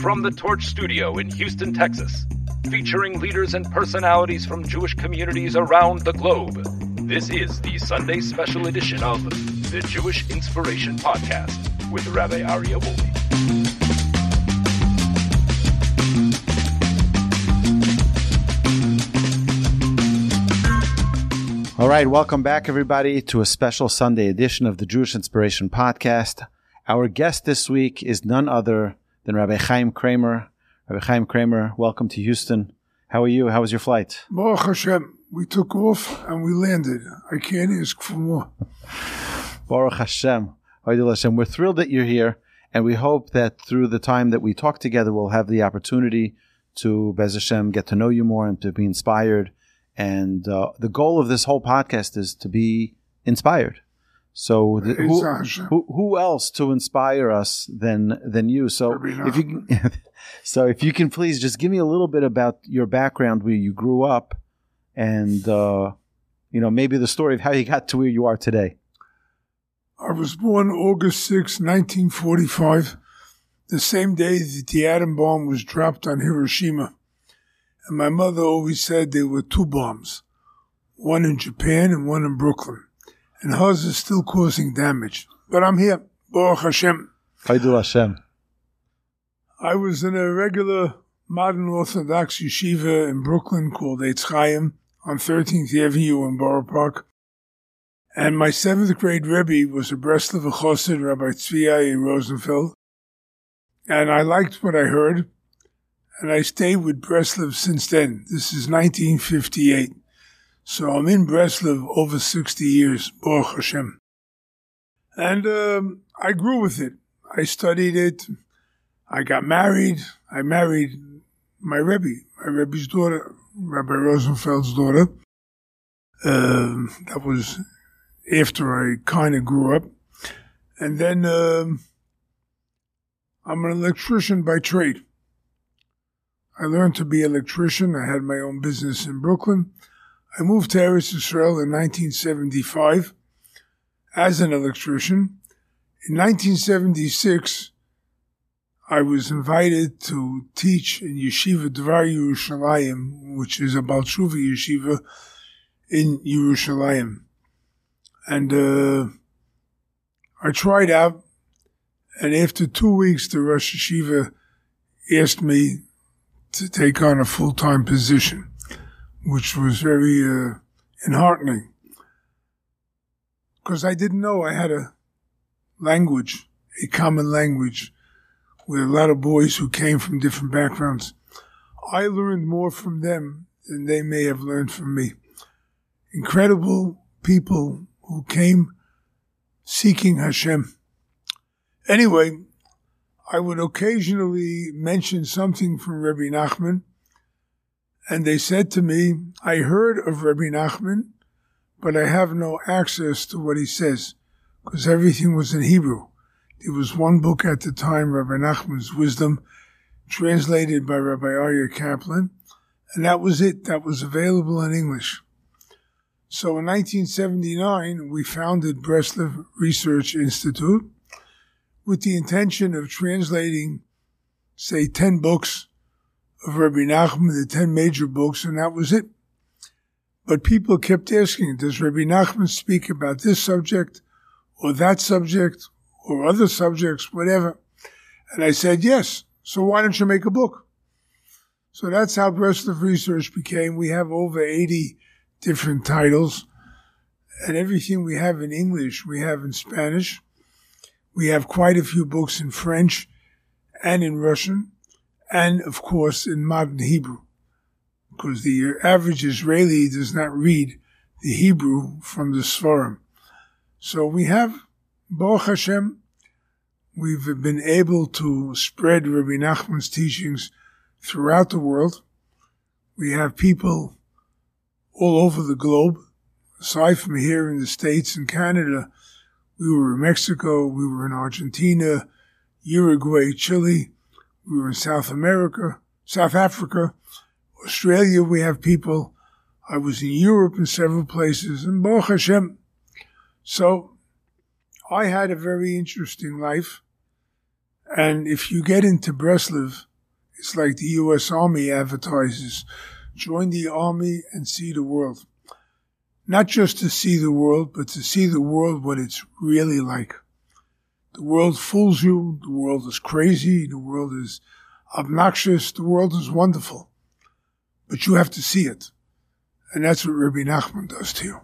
From the Torch Studio in Houston, Texas, featuring leaders and personalities from Jewish communities around the globe, this is the Sunday special edition of the Jewish Inspiration Podcast with Rabbi Aryeh Wolbe. All right, welcome back, everybody, to a special Sunday edition of the Jewish Inspiration Podcast. Our guest this week is none other than Rabbi Chaim Kramer. Rabbi Chaim Kramer, welcome to Houston. How are you? How was your flight? Baruch Hashem, we took off and we landed. I can't ask for more. Baruch Hashem. Hashem. We're thrilled that you're here, and we hope that through the time that we talk together, we'll have the opportunity to, Bez Hashem, get to know you more and to be inspired. And uh, the goal of this whole podcast is to be inspired. So the, who, who, who else to inspire us than than you? So if you can, so if you can please just give me a little bit about your background, where you grew up, and uh, you know maybe the story of how you got to where you are today. I was born August 6, 1945, the same day that the atom bomb was dropped on Hiroshima. And my mother always said there were two bombs, one in Japan and one in Brooklyn. And hers is still causing damage. But I'm here. Baruch Hashem. Haidul Hashem. I was in a regular modern Orthodox yeshiva in Brooklyn called Eitz Chaim on 13th Avenue in Borough Park. And my seventh grade Rebbe was a Breslover Chassid, Rabbi Tzvi Rosenfeld. And I liked what I heard and I stayed with Breslov since then. This is 1958. So I'm in Breslov over 60 years, Baruch Hashem. And um, I grew with it. I studied it. I got married. I married my Rebbe, my Rebbe's daughter, Rabbi Rosenfeld's daughter. Um, that was after I kind of grew up. And then um, I'm an electrician by trade. I learned to be an electrician. I had my own business in Brooklyn. I moved to Eretz Israel in 1975 as an electrician. In 1976, I was invited to teach in Yeshiva Dvar Yerushalayim, which is a Balshuva Yeshiva in Yerushalayim. And uh, I tried out, and after two weeks, the Rosh Yeshiva asked me to take on a full time position, which was very uh, enheartening because I didn't know I had a language, a common language with a lot of boys who came from different backgrounds. I learned more from them than they may have learned from me. Incredible people who came seeking Hashem. Anyway, I would occasionally mention something from Rabbi Nachman, and they said to me, I heard of Rabbi Nachman, but I have no access to what he says, because everything was in Hebrew. There was one book at the time, Rabbi Nachman's Wisdom, translated by Rabbi Aryeh Kaplan, and that was it. That was available in English. So in 1979, we founded Breslov Research Institute, with the intention of translating, say, 10 books of Rabbi Nachman, the 10 major books, and that was it. But people kept asking, does Rabbi Nachman speak about this subject or that subject or other subjects, whatever? And I said, yes. So why don't you make a book? So that's how Breslov Research became. We have over 80 different titles and everything we have in English, we have in Spanish. We have quite a few books in French and in Russian, and of course in modern Hebrew, because the average Israeli does not read the Hebrew from the Sfarim. So we have, Baruch Hashem, we've been able to spread Rabbi Nachman's teachings throughout the world. We have people all over the globe, aside from here in the States and Canada, we were in Mexico, we were in Argentina, Uruguay, Chile, we were in South America, South Africa, Australia, we have people. I was in Europe in several places, and Baruch Hashem. So I had a very interesting life. And if you get into Breslov, It's like the U.S. Army advertises join the Army and see the world. Not just to see the world, but to see the world what it's really like. The world fools you, the world is crazy, the world is obnoxious, the world is wonderful. But you have to see it. And that's what Rabbi Nachman does to you.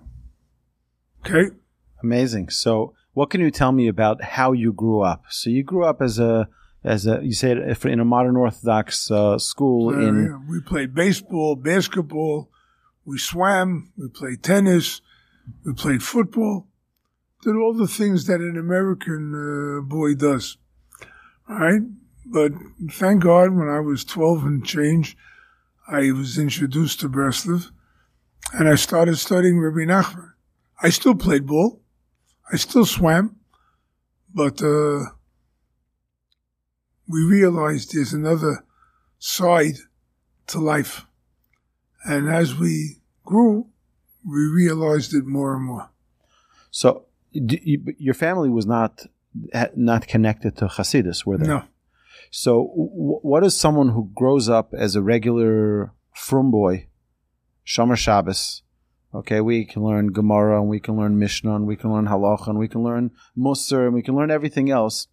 Okay? Amazing. So, what can you tell me about how you grew up? So, you grew up as a as a you said in a modern Orthodox uh, school. Uh, in yeah. we played baseball, basketball, we swam, we played tennis, we played football, did all the things that an American uh, boy does. Right, but thank God, when I was twelve and change, I was introduced to Breslov, and I started studying Rabbi Nachman. I still played ball, I still swam, but. Uh, we realized there's another side to life. And as we grew, we realized it more and more. So, you, your family was not not connected to Hasidus, were they? No. So, what is someone who grows up as a regular frum boy, Shomer Shabbos? Okay, we can learn Gemara, and we can learn Mishnah, and we can learn Halacha, and we can learn Musar, and we can learn everything else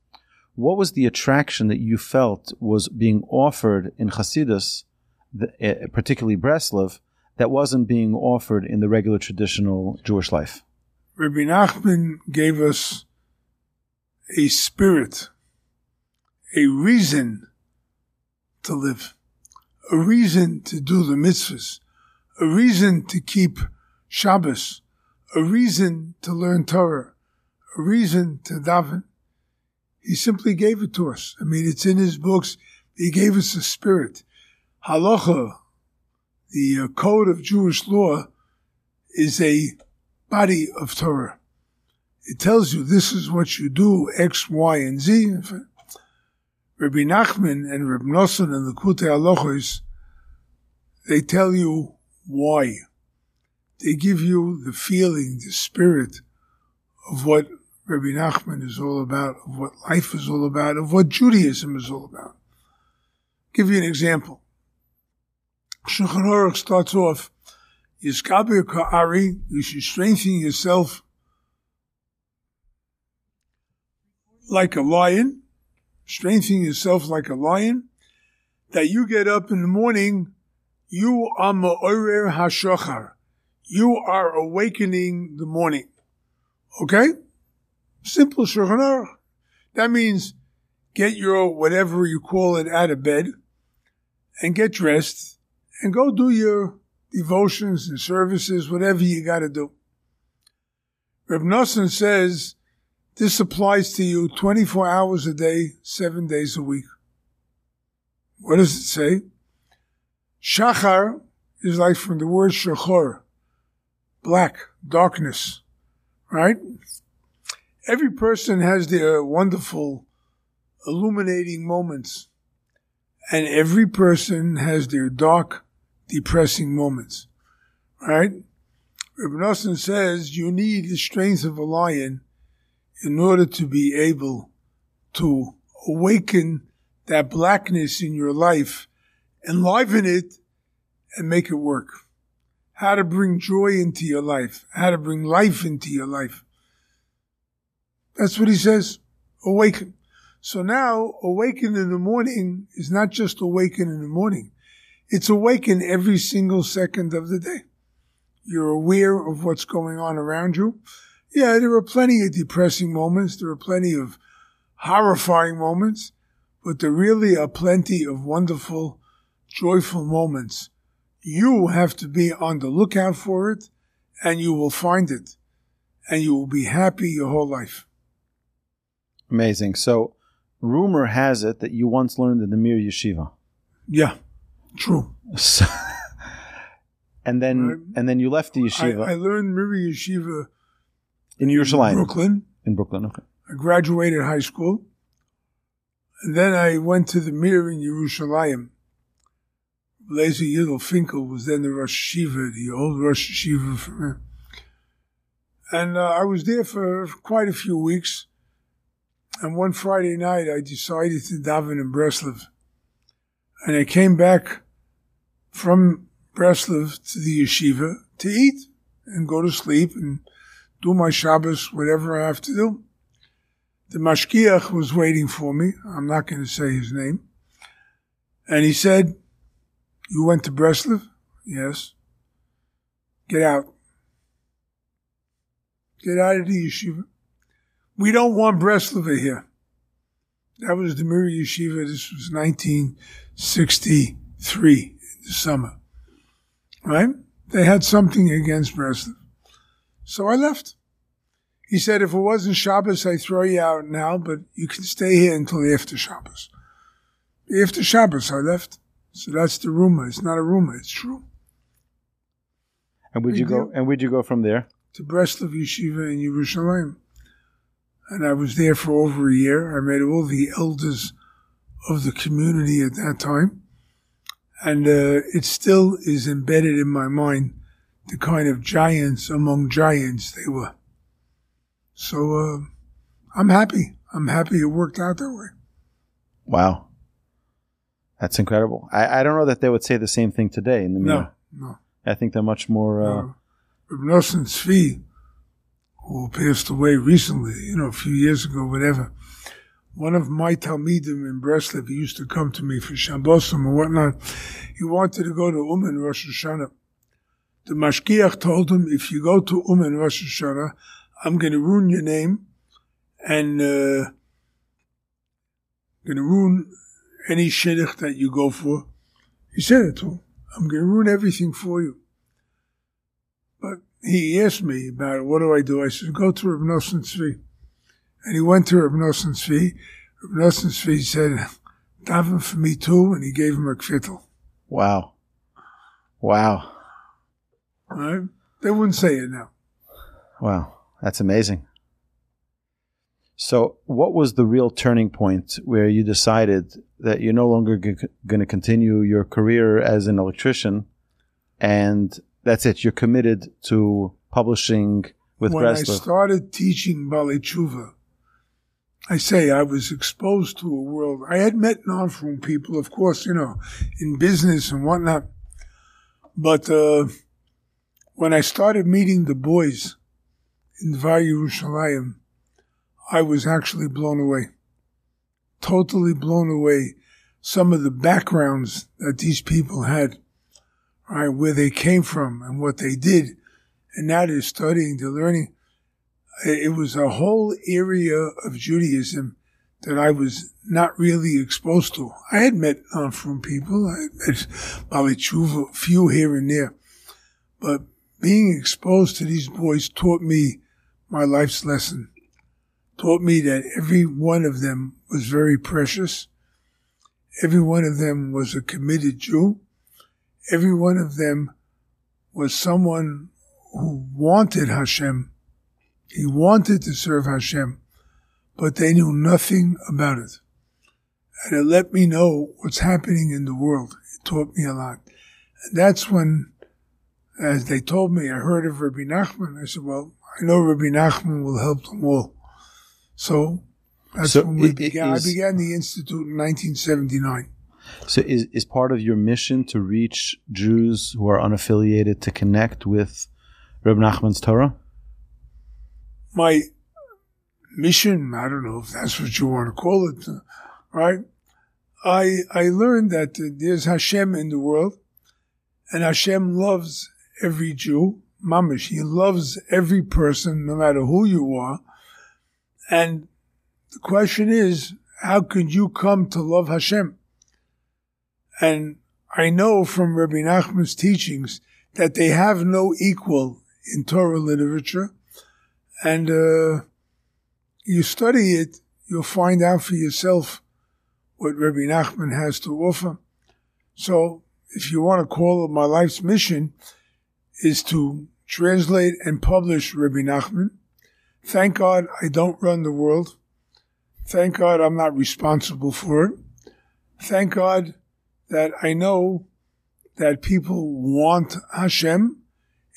what was the attraction that you felt was being offered in Hasidus, eh, particularly Breslov, that wasn't being offered in the regular traditional Jewish life? Rabbi Nachman gave us a spirit, a reason to live, a reason to do the mitzvahs, a reason to keep Shabbos, a reason to learn Torah, a reason to daven. He simply gave it to us. I mean, it's in his books. He gave us a spirit. Halacha, the uh, code of Jewish law, is a body of Torah. It tells you this is what you do, X, Y, and Z. Rabbi Nachman and Rabbi Nosson and the Kutei Halachos, they tell you why. They give you the feeling, the spirit of what Rabbi Nachman is all about, of what life is all about, of what Judaism is all about. I'll give you an example. Shulchan Aruch starts off, Ka'ari, you should strengthen yourself like a lion, strengthen yourself like a lion, that you get up in the morning, you are ma'orer hashachar. You are awakening the morning. Okay? Simple Shulchan That means get your whatever you call it out of bed and get dressed and go do your devotions and services, whatever you got to do. Reb Nosson says this applies to you 24 hours a day, seven days a week. What does it say? Shachar is like from the word shachor, black, darkness, right? Every person has their wonderful, illuminating moments, and every person has their dark, depressing moments. Right? Rabbi Nosson says you need the strength of a lion in order to be able to awaken that blackness in your life, enliven it, and make it work. How to bring joy into your life, how to bring life into your life. That's what he says. Awaken. So now, awaken in the morning is not just awaken in the morning. It's awakened every single second of the day. You're aware of what's going on around you. Yeah, there are plenty of depressing moments. There are plenty of horrifying moments, but there really are plenty of wonderful, joyful moments. You have to be on the lookout for it and you will find it and you will be happy your whole life. Amazing. So, rumor has it that you once learned in the Mir Yeshiva. Yeah, true. So, and then and then you left the yeshiva. I, I learned Mir Yeshiva in Yerushalayim, Brooklyn. In Brooklyn, okay. I graduated high school, and then I went to the Mir in Yerushalayim. Leizer Yudel Finkel was then the Rosh Yeshiva, the old Rosh Yeshiva. And uh, I was there for quite a few weeks. And one Friday night, I decided to daven in Breslov. And I came back from Breslov to the yeshiva to eat and go to sleep and do my Shabbos, whatever I have to do. The mashgiach was waiting for me. I'm not going to say his name. And he said, you went to Breslov? Yes. Get out. Get out of the yeshiva. We don't want Breslov here. That was the Mir Yeshiva. This was 1963 in the summer. Right? They had something against Breslov. So I left. He said, if it wasn't Shabbos, I'd throw you out now, but you can stay here until after Shabbos. After Shabbos, I left. So that's the rumor. It's not a rumor. It's true. And would you go? And would you go from there to Breslov Yeshiva in Yerushalayim? And I was there for over a year. I met all the elders of the community at that time, and uh, it still is embedded in my mind the kind of giants among giants they were. So uh, I'm happy. I'm happy it worked out that way. Wow. That's incredible. I, I don't know that they would say the same thing today in the media. No, no. I think they're much more. Uh, Nosson who passed away recently, you know, a few years ago, whatever. One of my Talmidim in Breslov, he used to come to me for Shabbosim and whatnot. He wanted to go to Uman Rosh Hashanah. The Mashgiach told him, if you go to Uman Rosh Hashanah, I'm going to ruin your name and uh, going to ruin any shidduch that you go for. He said it to him. I'm going to ruin everything for you. He asked me about it. What do I do? I said, go to Reb Nosson Tzvi. And he went to Reb Nosson Tzvi. Reb Nosson Tzvi said, daven for me too, and he gave him a kvittel. Wow. Wow. Right? They wouldn't say it now. Wow. That's amazing. So, what was the real turning point where you decided that you're no longer g- going to continue your career as an electrician, and that's it? You're committed to publishing with when. I started teaching Bali Tshuva, I say I was exposed to a world. I had met non-frum people, of course, you know, in business and whatnot. But uh, when I started meeting the boys in Yerushalayim, I was actually blown away. Totally blown away. Some of the backgrounds that these people had, right, where they came from and what they did. And now they're studying, they're learning. It was a whole area of Judaism that I was not really exposed to. I had met non-frum people. I had met Bali Tshuva, a few here and there. But being exposed to these boys taught me my life's lesson taught me that every one of them was very precious. Every one of them was a committed Jew. Every one of them was someone who wanted Hashem. He wanted to serve Hashem, but they knew nothing about it. And it let me know what's happening in the world. It taught me a lot. And that's when, as they told me, I heard of Rabbi Nachman. I said, well, I know Rabbi Nachman will help them all. So that's so when we began. Is, I began the institute in 1979. So is is part of your mission to reach Jews who are unaffiliated to connect with Reb Nachman's Torah? My mission, I don't know if that's what you want to call it, right? I I learned that there's Hashem in the world, and Hashem loves every Jew. Mamish, He loves every person, no matter who you are. And the question is, how can you come to love Hashem? And I know from Rabbi Nachman's teachings that they have no equal in Torah literature. And uh, you study it, you'll find out for yourself what Rabbi Nachman has to offer. So, if you want to call it my life's mission, is to translate and publish Rabbi Nachman Thank God I don't run the world. Thank God I'm not responsible for it. Thank God that I know that people want Hashem.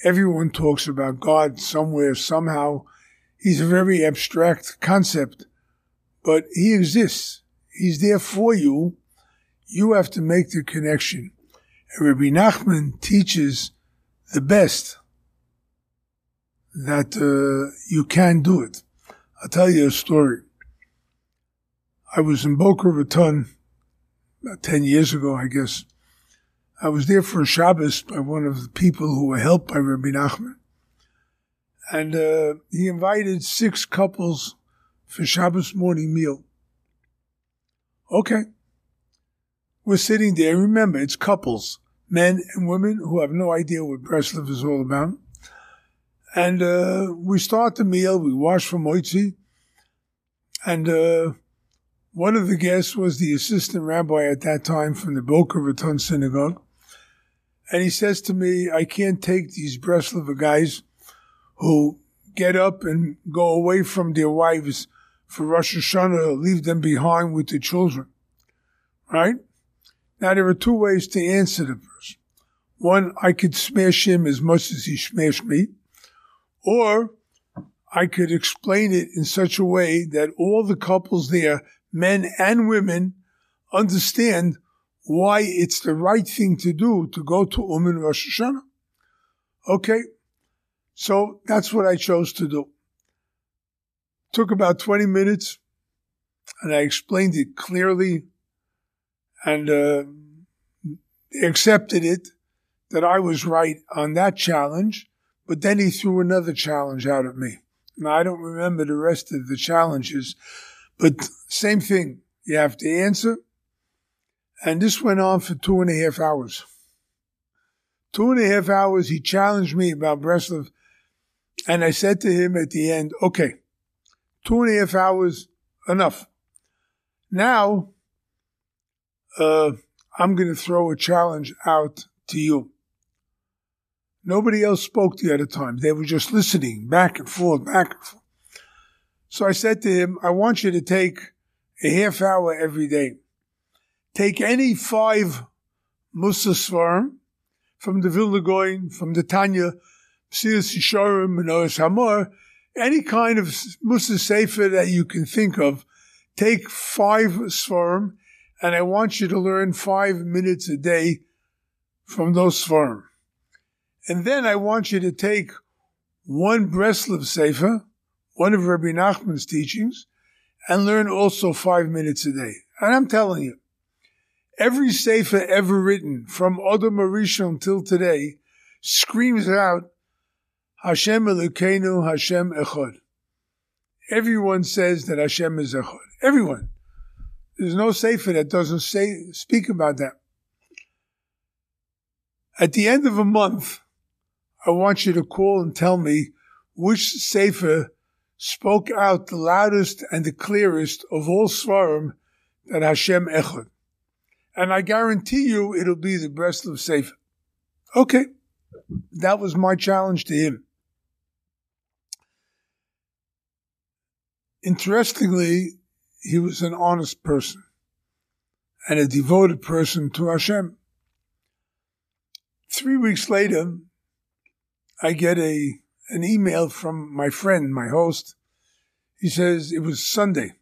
Everyone talks about God somewhere, somehow. He's a very abstract concept, but He exists. He's there for you. You have to make the connection. And Rabbi Nachman teaches the best that uh, you can do it. I'll tell you a story. I was in Boca Raton about 10 years ago, I guess. I was there for a Shabbos by one of the people who were helped by Rabbi Nachman. And uh, he invited six couples for Shabbos morning meal. Okay. We're sitting there. Remember, it's couples, men and women who have no idea what Breslov is all about. And uh, we start the meal. We wash from moitzi. And uh, one of the guests was the assistant rabbi at that time from the Boca Raton Synagogue. And he says to me, I can't take these Breslov guys who get up and go away from their wives for Rosh Hashanah, leave them behind with the children. Right? Now there are two ways to answer the verse. One, I could smash him as much as he smashed me, or I could explain it in such a way that all the couples there, men and women, understand why it's the right thing to do to go to Umm and Rosh Hashanah. Okay, so that's what I chose to do. Took about 20 minutes and I explained it clearly and uh, accepted it that I was right on that challenge, but then he threw another challenge out at me. Now, I don't remember the rest of the challenges, but same thing. You have to answer. And this went on for two and a half hours. Two and a half hours, he challenged me about Breslov and I said to him at the end, okay, two and a half hours, enough. Now, uh, I'm going to throw a challenge out to you. Nobody else spoke the other time. They were just listening back and forth, back and forth. So I said to him, I want you to take a half hour every day. Take any five Musar Svarim from the Vilna Gaon, from the Tanya, Silas Yisharim, Menoras Hamaor, any kind of Musar Sefer that you can think of, take five Svarim, and I want you to learn five minutes a day from those Svarim. And then I want you to take one Breslov Sefer, one of Rabbi Nachman's teachings, and learn also five minutes a day. And I'm telling you, every Sefer ever written from Odom Arishon until today screams out Hashem Elokeinu, Hashem Echad. Everyone says that Hashem is Echad. Everyone. There's no sefer that doesn't say speak about that. At the end of a month, I want you to call and tell me which sefer spoke out the loudest and the clearest of all svarim that Hashem Echad. And I guarantee you it'll be the best of Sefer. Okay. That was my challenge to him. Interestingly, he was an honest person and a devoted person to Hashem. Three weeks later, I get a an email from my friend, my host. He says it was Sunday.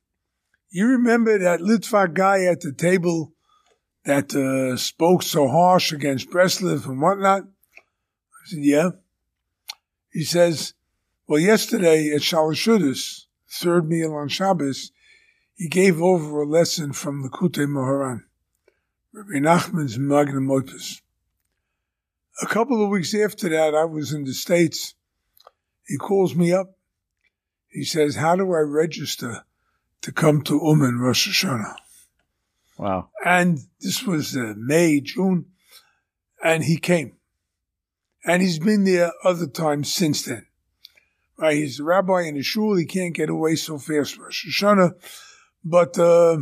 You remember that Litvak guy at the table that uh, spoke so harsh against Breslov and whatnot? I said, yeah. He says, well, yesterday at Shalashudas, third meal on Shabbos, he gave over a lesson from the Kute Moharan, Rabbi Nachman's Magnum Opus. A couple of weeks after that, I was in the States. He calls me up. He says, How do I register to come to Umm Rosh Hashanah? Wow. And this was uh, May, June, and he came. And he's been there other times since then. Right, he's a rabbi in a shul. He can't get away so fast for Shoshana, but uh,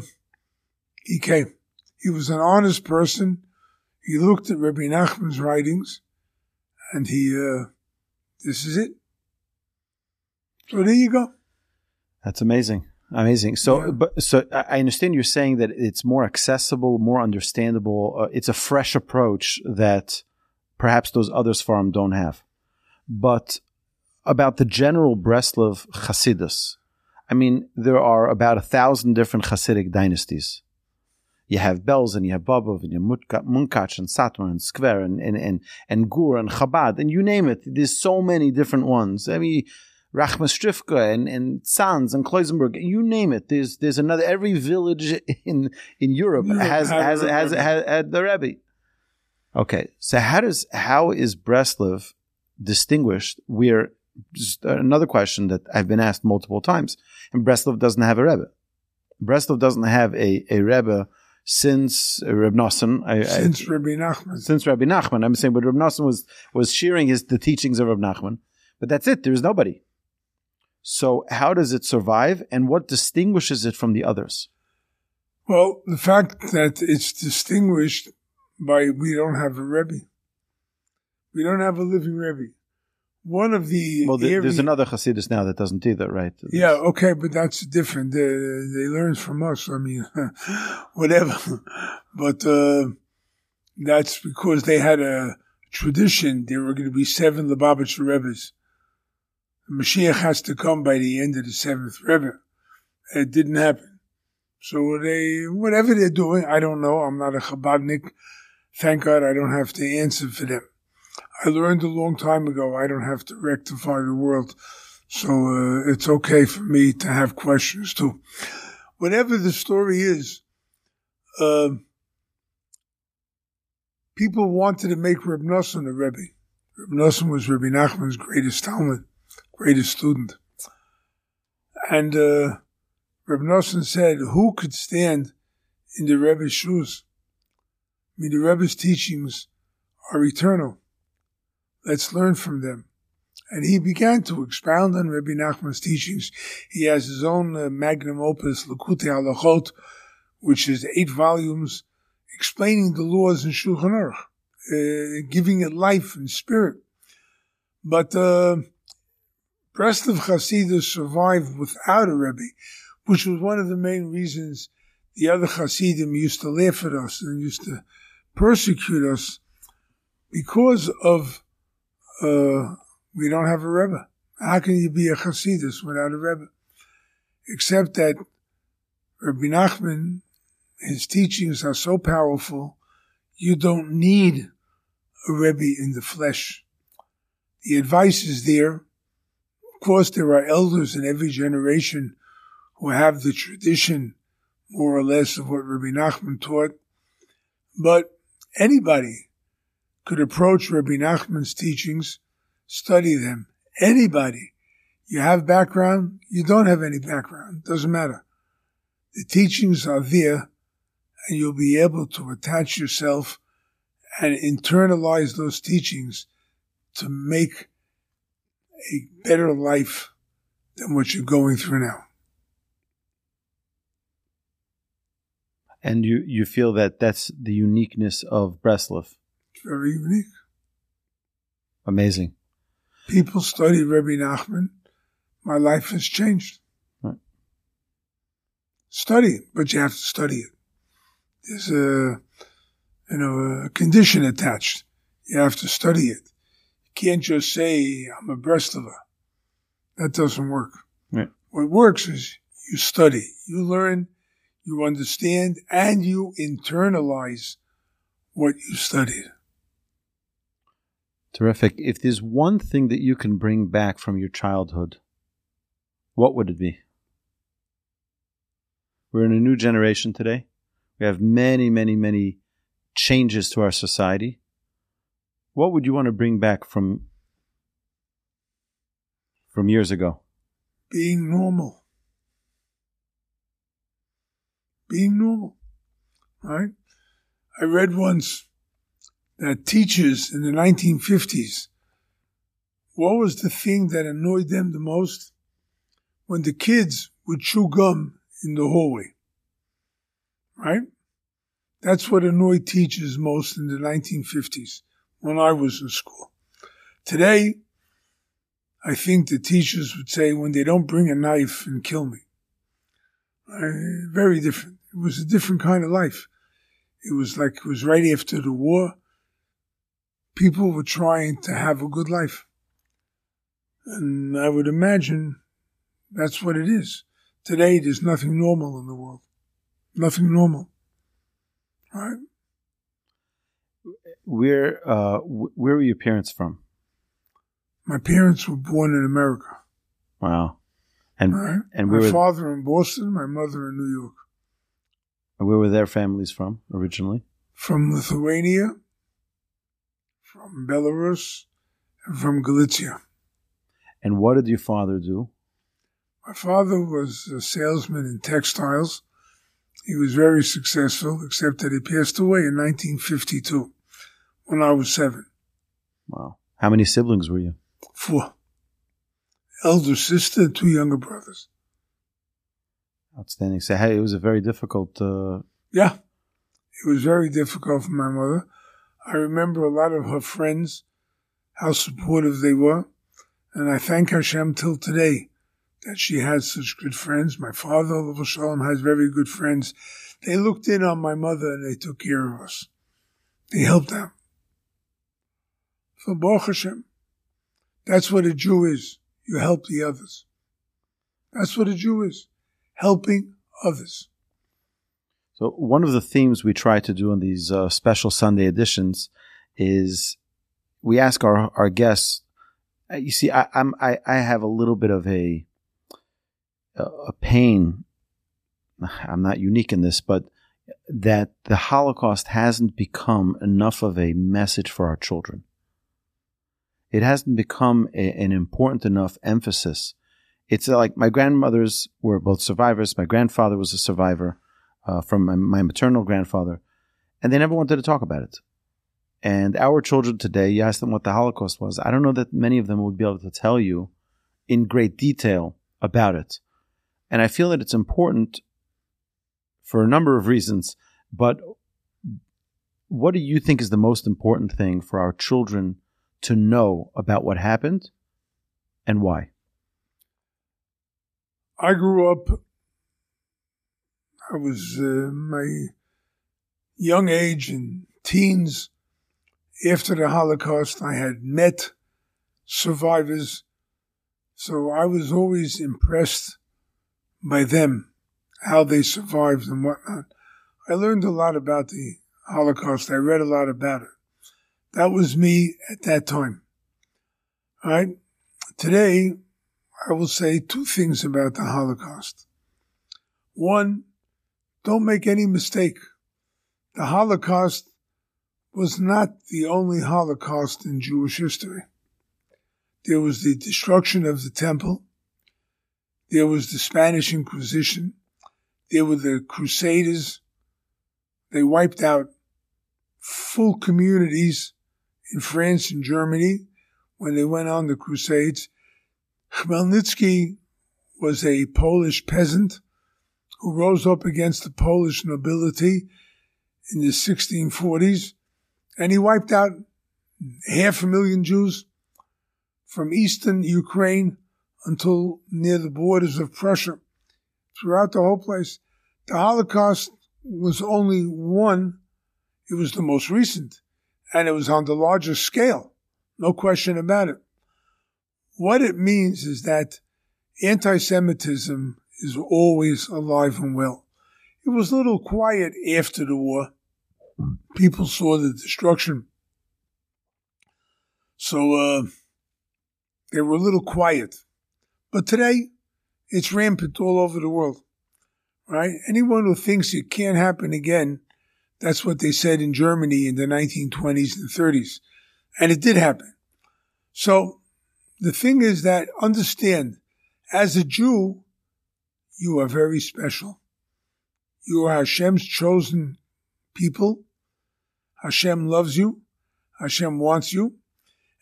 he came. He was an honest person. He looked at Rabbi Nachman's writings, and he, uh, this is it. So there you go. That's amazing. Amazing. So, Yeah. but so I understand you're saying that it's more accessible, more understandable. Uh, it's a fresh approach that perhaps those others farm don't have. But about the general Breslov Hasidus, I mean, there are about a thousand different Hasidic dynasties. you have Belz and you have Bobov and you have Munkach and Satmar and Skver and, and, and, and Gur and Chabad and you name it. There's so many different ones. I mean, Rachmastrivka and, and Sanz and Klausenburg, you name it. There's there's another every village in in Europe has has, has, has, has, has the Rebbe. Okay, so how does how is Breslov distinguished? We're just another question that I've been asked multiple times. And Breslov doesn't have a Rebbe. Breslov doesn't have a, a Rebbe since Reb Nosson. I, since I, Rabbi Nachman. Since Rabbi Nachman. I'm saying, but Reb Nosson was, was sharing his, the teachings of Reb Nachman. But that's it. There's nobody. So how does it survive and what distinguishes it from the others? Well, the fact that it's distinguished by we don't have a Rebbe. We don't have a living Rebbe. One of the well, the, there's another Hasidus now that doesn't either, right? Yeah, okay, but that's different. They, they learn from us. I mean, whatever. But uh, that's because they had a tradition. There were going to be seven Lubavitcher Rebbe's. Mashiach has to come by the end of the seventh Rebbe. It didn't happen. So they, whatever they're doing, I don't know. I'm not a Chabadnik. Thank God I don't have to answer for them. I learned a long time ago I don't have to rectify the world. So uh, it's okay for me to have questions too. Whatever the story is, uh, people wanted to make Reb Nosson a Rebbe. Reb Nosson was Rabbi Nachman's greatest talmid, greatest student. And uh, Reb Nosson said, who could stand in the Rebbe's shoes? I mean, the Rebbe's teachings are eternal. Let's learn from them. And he began to expound on Rabbi Nachman's teachings. He has his own uh, magnum opus, Likutei Halachot, which is eight volumes explaining the laws in Shulchan Aruch, uh, giving it life and spirit. But uh, Breslov Hasidus survived without a Rebbe, which was one of the main reasons the other Hasidim used to laugh at us and used to persecute us because of uh, we don't have a Rebbe. How can you be a Hasidus without a Rebbe? Except that Rabbi Nachman, his teachings are so powerful, you don't need a Rebbe in the flesh. The advice is there. Course, there are elders in every generation who have the tradition, more or less, of what Rabbi Nachman taught. But anybody could approach Rabbi Nachman's teachings, study them. Anybody. You have background, you don't have any background, doesn't matter. The teachings are there and you'll be able to attach yourself and internalize those teachings to make a better life than what you're going through now. And you, you feel that that's the uniqueness of Breslov very unique. Amazing. People study Rabbi Nachman. My life has changed. Right. Study it, but you have to study it. There's a, you know, a condition attached. You have to study it. You can't just say, I'm a Breslover. That doesn't work. Right. What works is you study, you learn, you understand, and you internalize what you studied. Terrific. If there's one thing that you can bring back from your childhood, what would it be? We're in a new generation today. We have many, many, many changes to our society. What would you want to bring back from from years ago? Being normal. Being normal. Right? I read once that teachers in the 1950s, what was the thing that annoyed them the most? When the kids would chew gum in the hallway. Right? That's what annoyed teachers most in the 1950s when I was in school. Today, I think the teachers would say when they don't bring a knife and kill me. very different. It was a different kind of life. It was like it was right after the war people were trying to have a good life. And I would imagine that's what it is. Today, there's nothing normal in the world. Nothing normal. Right? Where uh, where were your parents from? My parents were born in America. Wow, and Right? and my were, father in Boston, my mother in New York. where were their families from originally? From Lithuania, from Belarus, and from Galicia. And what did your father do? My father was a salesman in textiles. He was very successful, except that he passed away in 1952 when I was seven. Wow, how many siblings were you? Four. Elder sister, two younger brothers. Outstanding. So hey, it was a very difficult. Uh, Yeah, it was very difficult for my mother. I remember a lot of her friends, how supportive they were, and I thank Hashem till today that she has such good friends. My father, Olav Shalom, has very good friends. They looked in on my mother and they took care of us. They helped out. So Baruch Hashem, that's what a Jew is. You help the others. That's what a Jew is, helping others. So one of the themes we try to do in these uh, special Sunday editions is we ask our, our guests. uh, You see, I, I'm I, I have a little bit of a a pain. I'm not unique in this, but that the Holocaust hasn't become enough of a message for our children. It hasn't become a, an important enough emphasis. It's like my grandmothers were both survivors. My grandfather was a survivor uh, from my, my maternal grandfather, and they never wanted to talk about it. And our children today, you ask them what the Holocaust was. I don't know that many of them would be able to tell you in great detail about it. And I feel that it's important for a number of reasons. But what do you think is the most important thing for our children to know about what happened and why? I grew up, I was uh, my young age and teens. After the Holocaust, I had met survivors, so I was always impressed by them, how they survived and whatnot. I learned a lot about the Holocaust. I read a lot about it. That was me at that time. All right. Today, I will say two things about the Holocaust. One, don't make any mistake. The Holocaust was not the only Holocaust in Jewish history. There was the destruction of the temple. There was the Spanish Inquisition. There were the Crusaders. They wiped out full communities in France and Germany when they went on the Crusades. Khmelnytsky was a Polish peasant who rose up against the Polish nobility in the 1640s, and he wiped out half a million Jews from eastern Ukraine until near the borders of Prussia, throughout the whole place. The Holocaust was only one, it was the most recent, and it was on the larger scale, no question about it. What it means is that anti Semitism is always alive and well. It was a little quiet after the war. People saw the destruction. So uh, they were a little quiet. But today, it's rampant all over the world. Right? Anyone who thinks it can't happen again, that's what they said in Germany in the 1920s and 30s. And it did happen. So the thing is that understand, as a Jew, you are very special. You are Hashem's chosen people. Hashem loves you. Hashem wants you.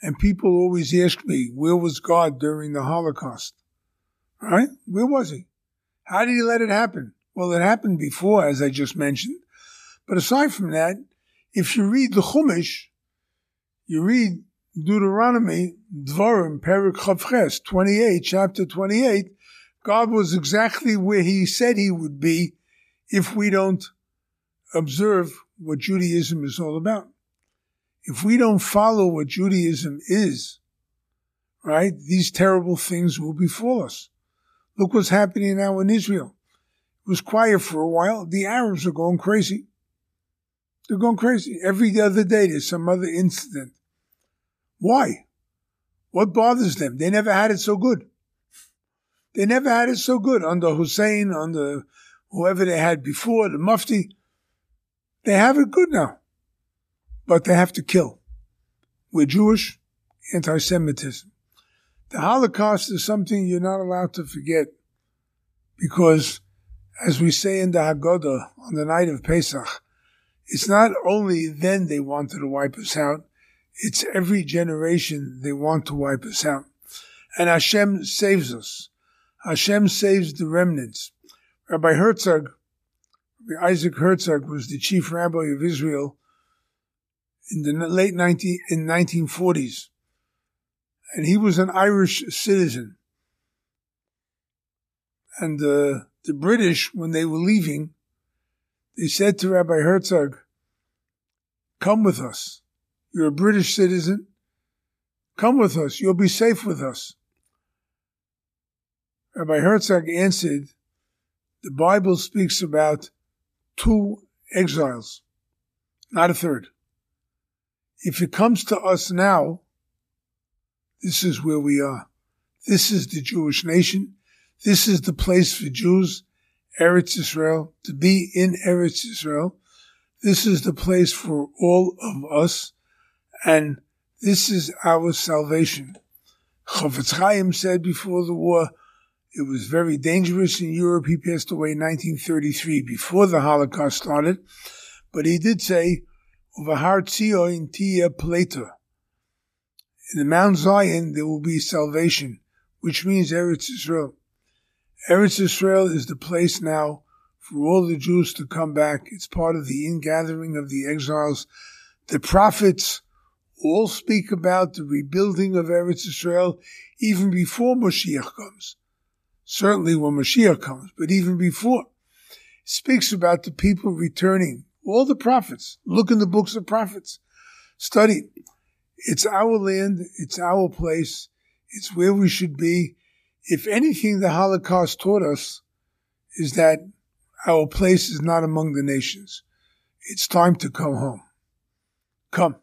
And people always ask me, where was God during the Holocaust? Right? Where was he? How did he let it happen? Well, it happened before, as I just mentioned. But aside from that, if you read the Chumash, you read Deuteronomy, Dvarim, Perik Chavches, 28, chapter 28, God was exactly where he said he would be if we don't observe what Judaism is all about. If we don't follow what Judaism is, right, these terrible things will befall us. Look what's happening now in Israel. It was quiet for a while. The Arabs are going crazy. They're going crazy. Every other day there's some other incident. Why? What bothers them? They never had it so good. They never had it so good under Hussein, under whoever they had before, the Mufti. They have it good now. But they have to kill. We're Jewish, anti Semitism. The Holocaust is something you're not allowed to forget because, as we say in the Haggadah on the night of Pesach, it's not only then they wanted to wipe us out, it's every generation they want to wipe us out. And Hashem saves us. Hashem saves the remnants. Rabbi Herzog, Rabbi Isaac Herzog was the chief rabbi of Israel in the late 19, in 1940s. And he was an Irish citizen. And uh, the British, when they were leaving, they said to Rabbi Herzog, Come with us. You're a British citizen. Come with us. You'll be safe with us. Rabbi Herzog answered, The Bible speaks about two exiles, not a third. If it comes to us now, this is where we are. This is the Jewish nation. This is the place for Jews, Eretz Israel, to be in Eretz Israel. This is the place for all of us, and this is our salvation. Chofetz Chaim said before the war, it was very dangerous in Europe. He passed away in 1933, before the Holocaust started. But he did say, Tia. In the Mount Zion, there will be salvation, which means Eretz Israel. Eretz Israel is the place now for all the Jews to come back. It's part of the ingathering of the exiles. The prophets all speak about the rebuilding of Eretz Israel even before Mashiach comes. Certainly when Mashiach comes, but even before. Speaks about the people returning. All the prophets. Look in the books of prophets. Study. It's our land. It's our place. It's where we should be. If anything the Holocaust taught us is that our place is not among the nations. It's time to come home. Come.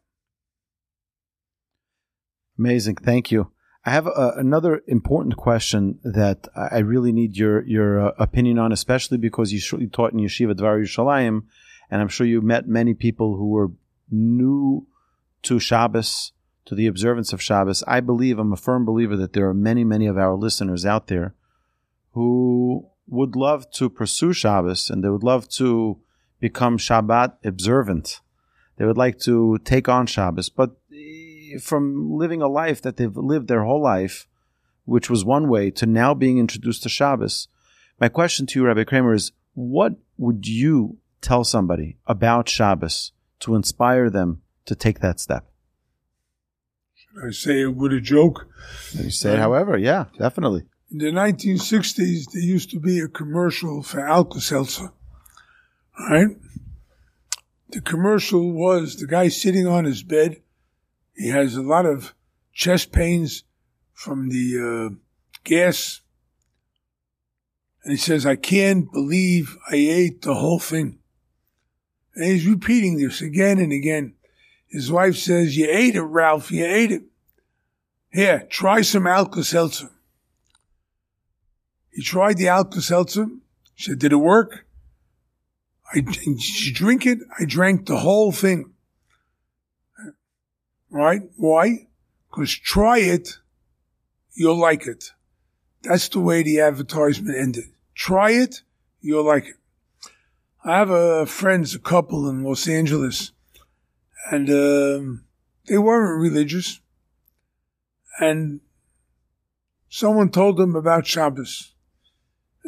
Amazing. Thank you. I have a, another important question that I really need your your uh, opinion on, especially because you, you taught in Yeshiva Dvar Yerushalayim, and I'm sure you met many people who were new to Shabbos, to the observance of Shabbos. I believe, I'm a firm believer that there are many, many of our listeners out there who would love to pursue Shabbos and they would love to become Shabbat observant. They would like to take on Shabbos, but eh, from living a life that they've lived their whole life, which was one way, to now being introduced to Shabbos. My question to you, Rabbi Kramer, is what would you tell somebody about Shabbos to inspire them to take that step? I say it with a joke? You say, um, however, yeah, definitely. In the 1960s, there used to be a commercial for Alka-Seltzer, right? The commercial was the guy sitting on his bed. He has a lot of chest pains from the uh, gas. And he says, I can't believe I ate the whole thing. And he's repeating this again and again. His wife says, You ate it, Ralph. You ate it. Here, try some Alka Seltzer. He tried the Alka Seltzer. She said, Did it work? I you drink it? I drank the whole thing. Right? Why? Because try it, you'll like it. That's the way the advertisement ended. Try it, you'll like it. I have a friends, a couple in Los Angeles, and um, they weren't religious. And someone told them about Shabbos.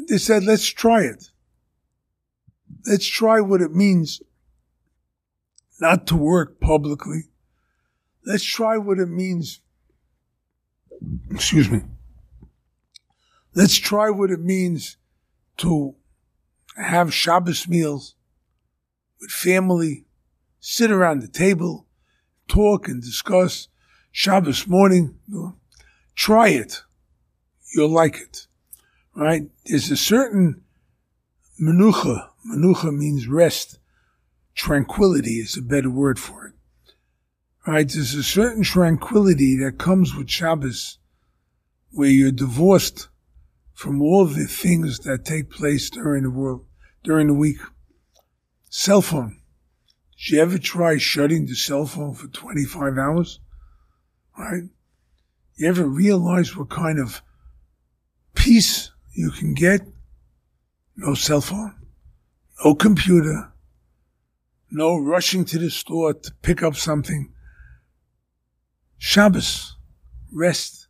They said, let's try it. Let's try what it means not to work publicly. Let's try what it means. Excuse me. Let's try what it means to have Shabbos meals with family, sit around the table, talk and discuss Shabbos morning. Try it. You'll like it right? There's a certain menucha. Menucha means rest. tranquility is a better word for it. Right? There's a certain tranquility that comes with Shabbos where you're divorced from all the things that take place during the world, during the week. Cell phone. Did you ever try shutting the cell phone for 25 hours? Right? You ever realize what kind of peace you can get? No cell phone, no computer, no rushing to the store to pick up something. Shabbos, rest.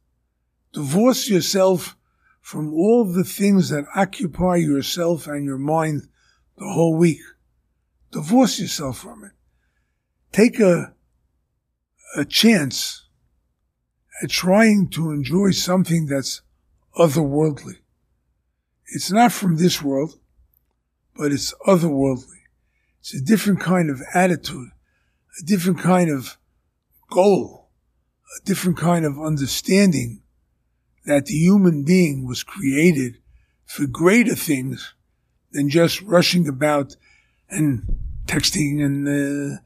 Divorce yourself from all the things that occupy yourself and your mind the whole week. Divorce yourself from it. Take a, a chance at trying to enjoy something that's otherworldly. It's not from this world, but it's otherworldly. It's a different kind of attitude, a different kind of goal, a different kind of understanding that the human being was created for greater things than just rushing about and texting and uh,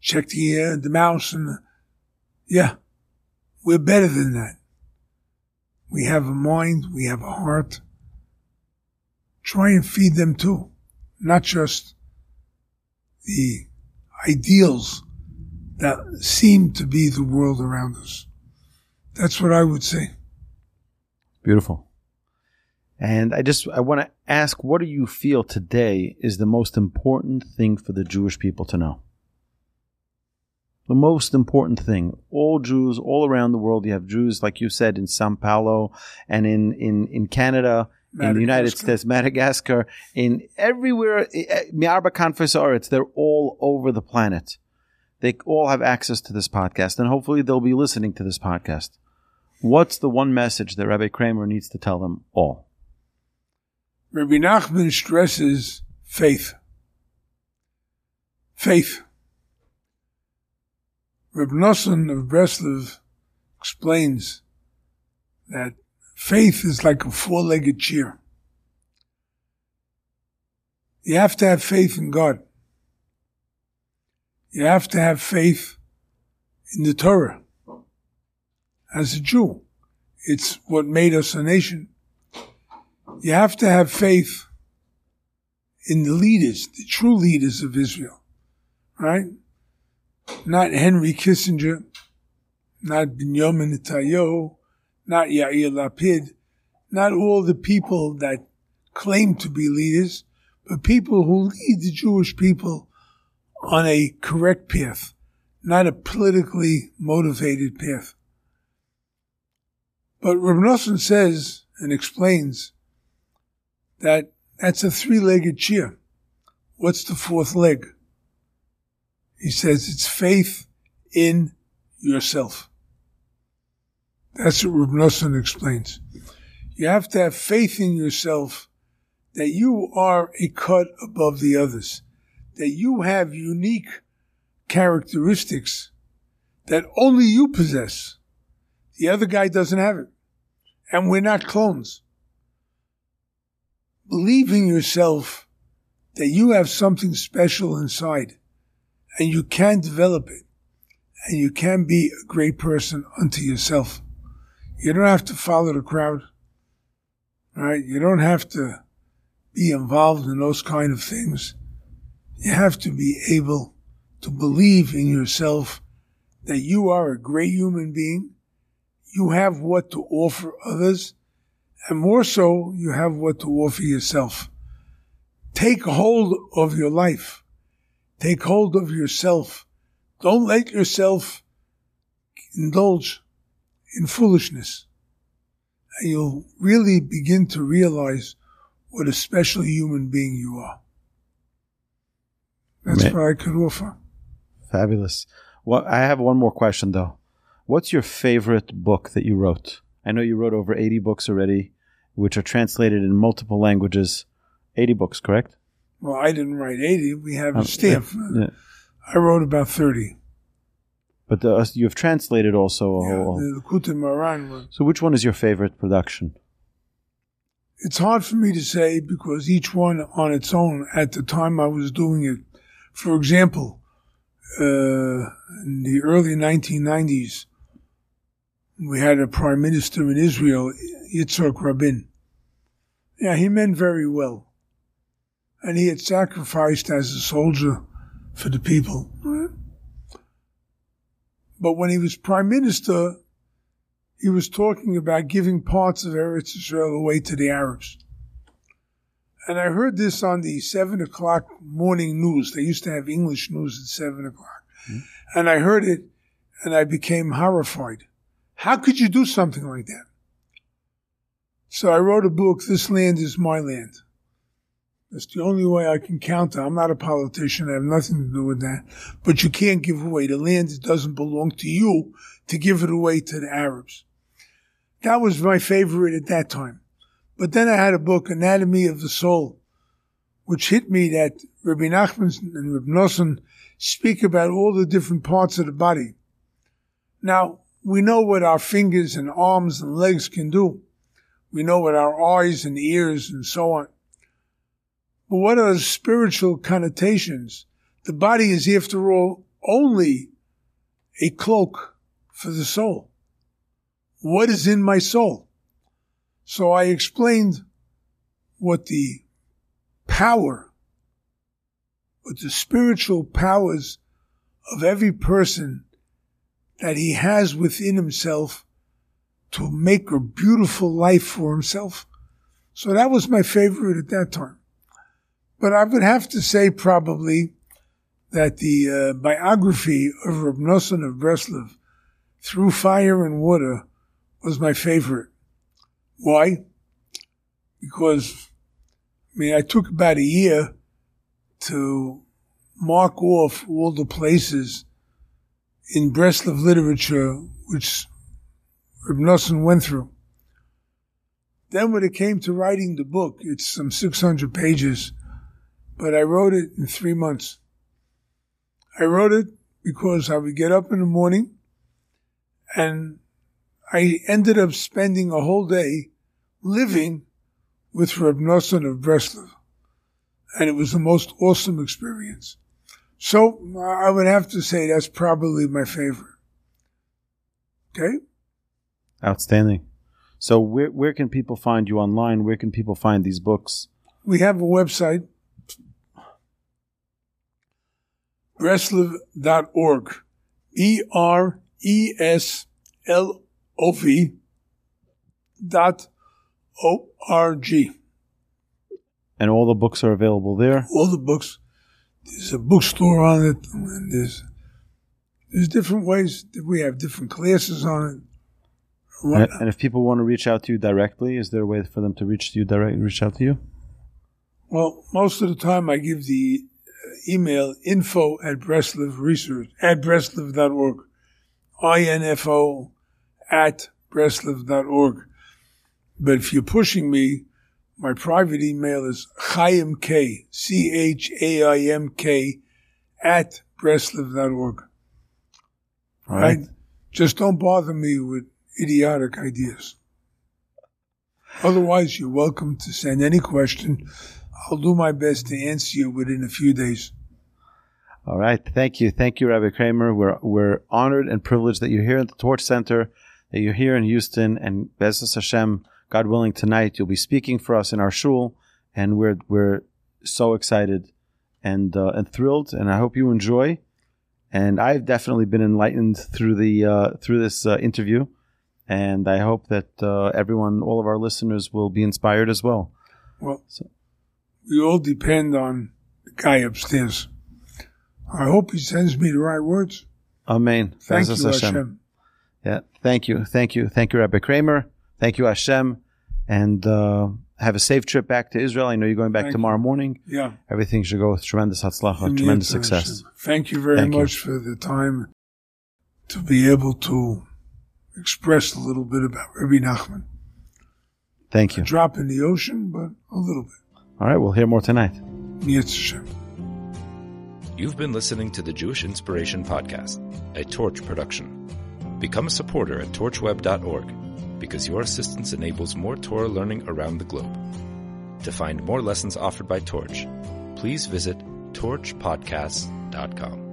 check the uh, the mouse and yeah, we're better than that. We have a mind, we have a heart. Try and feed them too, not just the ideals that seem to be the world around us. That's what I would say. Beautiful. And I just I want to ask, what do you feel today is the most important thing for the Jewish people to know? The most important thing. All Jews all around the world. You have Jews, like you said, in Sao Paulo and in in in Canada, in the United States, Madagascar, in everywhere. eh, Miarba Confessor, they're all over the planet. They all have access to this podcast, and hopefully they'll be listening to this podcast. What's the one message that Rabbi Kramer needs to tell them all? Rabbi Nachman stresses faith. Faith. Rabbi Nosson of Breslov explains that faith is like a four-legged chair. You have to have faith in God. You have to have faith in the Torah. As a Jew, it's what made us a nation. You have to have faith in the leaders, the true leaders of Israel, right? Not Henry Kissinger, not Benjamin Netanyahu, not Yair Lapid, not all the people that claim to be leaders, but people who lead the Jewish people on a correct path, not a politically motivated path. But Rabbi Nosson says and explains that that's a three-legged chair. What's the fourth leg? He says it's faith in yourself. That's what Rabbi Nosson explains. You have to have faith in yourself that you are a cut above the others, that you have unique characteristics that only you possess. The other guy doesn't have it. And we're not clones. Believe in yourself that you have something special inside and you can develop it and you can be a great person unto yourself. You don't have to follow the crowd, right? You don't have to be involved in those kind of things. You have to be able to believe in yourself that you are a great human being. You have what to offer others, and more so, you have what to offer yourself. Take hold of your life. Take hold of yourself. Don't let yourself indulge in foolishness. And you'll really begin to realize what a special human being you are. That's Man. what I could offer. Fabulous. Well, I have one more question though. What's your favorite book that you wrote? I know you wrote over 80 books already, which are translated in multiple languages. 80 books, correct? Well, I didn't write 80. We have Um, a staff. yeah. I wrote about 30. But the, you have translated also a Yeah, whole. the Likutei Moharan was. So, which one is your favorite production? It's hard for me to say because each one on its own, at the time I was doing it For example, uh, in the early 1990s, we had a prime minister in Israel, Yitzhak Rabin. Yeah, he meant very well. And he had sacrificed as a soldier for the people. But when he was prime minister, he was talking about giving parts of Eretz Israel away to the Arabs. And I heard this on the seven o'clock morning news. They used to have English news at seven o'clock. Mm-hmm. And I heard it and I became horrified. How could you do something like that? So I wrote a book, This Land is My Land. That's the only way I can counter. I'm not a politician. I have nothing to do with that. But you can't give away the land. It doesn't belong to you to give it away to the Arabs. That was my favorite at that time. But then I had a book, Anatomy of the Soul, which hit me that Rabbi Nachman and Rabbi Nosson speak about all the different parts of the body. Now, we know what our fingers and arms and legs can do. We know what our eyes and ears and so on. But what are the spiritual connotations? The body is, after all, only a cloak for the soul. What is in my soul? So I explained what the power, what the spiritual powers of every person that he has within himself to make a beautiful life for himself. So that was my favorite at that time. But I would have to say probably that the uh, biography of Reb of Breslov, Through Fire and Water, was my favorite. Why? Because, I mean, I took about a year to mark off all the places in Breslov literature which Reb Nosson went through. Then when it came to writing the book, it's some 600 pages, but I wrote it in three months. I wrote it because I would get up in the morning and I ended up spending a whole day living with Reb Nosson of Breslov. And it was the most awesome experience. So I would have to say that's probably my favorite. Okay? Outstanding. So where where can people find you online? Where can people find these books? We have a website, breslov.org. B R E S L O V dot O R G. And all the books are available there? All the books. There's a bookstore on it, and there's there's different ways that we have different classes on it. And, and, if people want to reach out to you directly, is there a way for them to reach to you directly? Reach out to you? Well, most of the time I give the uh, email info at Breslov Research at Breslov.org. I-N-F-O at Breslov.org. But if you're pushing me, my private email is Chaim K, C H A I M K, at Breslov.org. All right. right? Just don't bother me with idiotic ideas. Otherwise, you're welcome to send any question. I'll do my best to answer you within a few days. All right. Thank you. Thank you, Rabbi Kramer. We're, we're honored and privileged that you're here at the Torch Center, that you're here in Houston, and B'ezras Hashem, God willing, tonight you'll be speaking for us in our shul, and we're, we're so excited and, uh, and thrilled, and I hope you enjoy. And I've definitely been enlightened through the, uh, through this uh, interview and I hope that uh, everyone, all of our listeners, will be inspired as well. Well, so. we all depend on the guy upstairs. I hope he sends me the right words. Amen. Thank you, Hashem. Hashem. Yeah, thank you, thank you, thank you, Rabbi Kramer. Thank you, Hashem, and uh, have a safe trip back to Israel. I know you're going back thank tomorrow morning. Yeah, everything should go with tremendous hatzlacha, tremendous success. Thank you very thank much you. for the time to be able to express a little bit about Rabbi Nachman. Thank you. A drop in the ocean, but a little bit. All right, we'll hear more tonight. Yitzhak. You've been listening to the Jewish Inspiration Podcast, a Torch production. Become a supporter at torchweb.org because your assistance enables more Torah learning around the globe. To find more lessons offered by Torch, please visit torchpodcasts.com.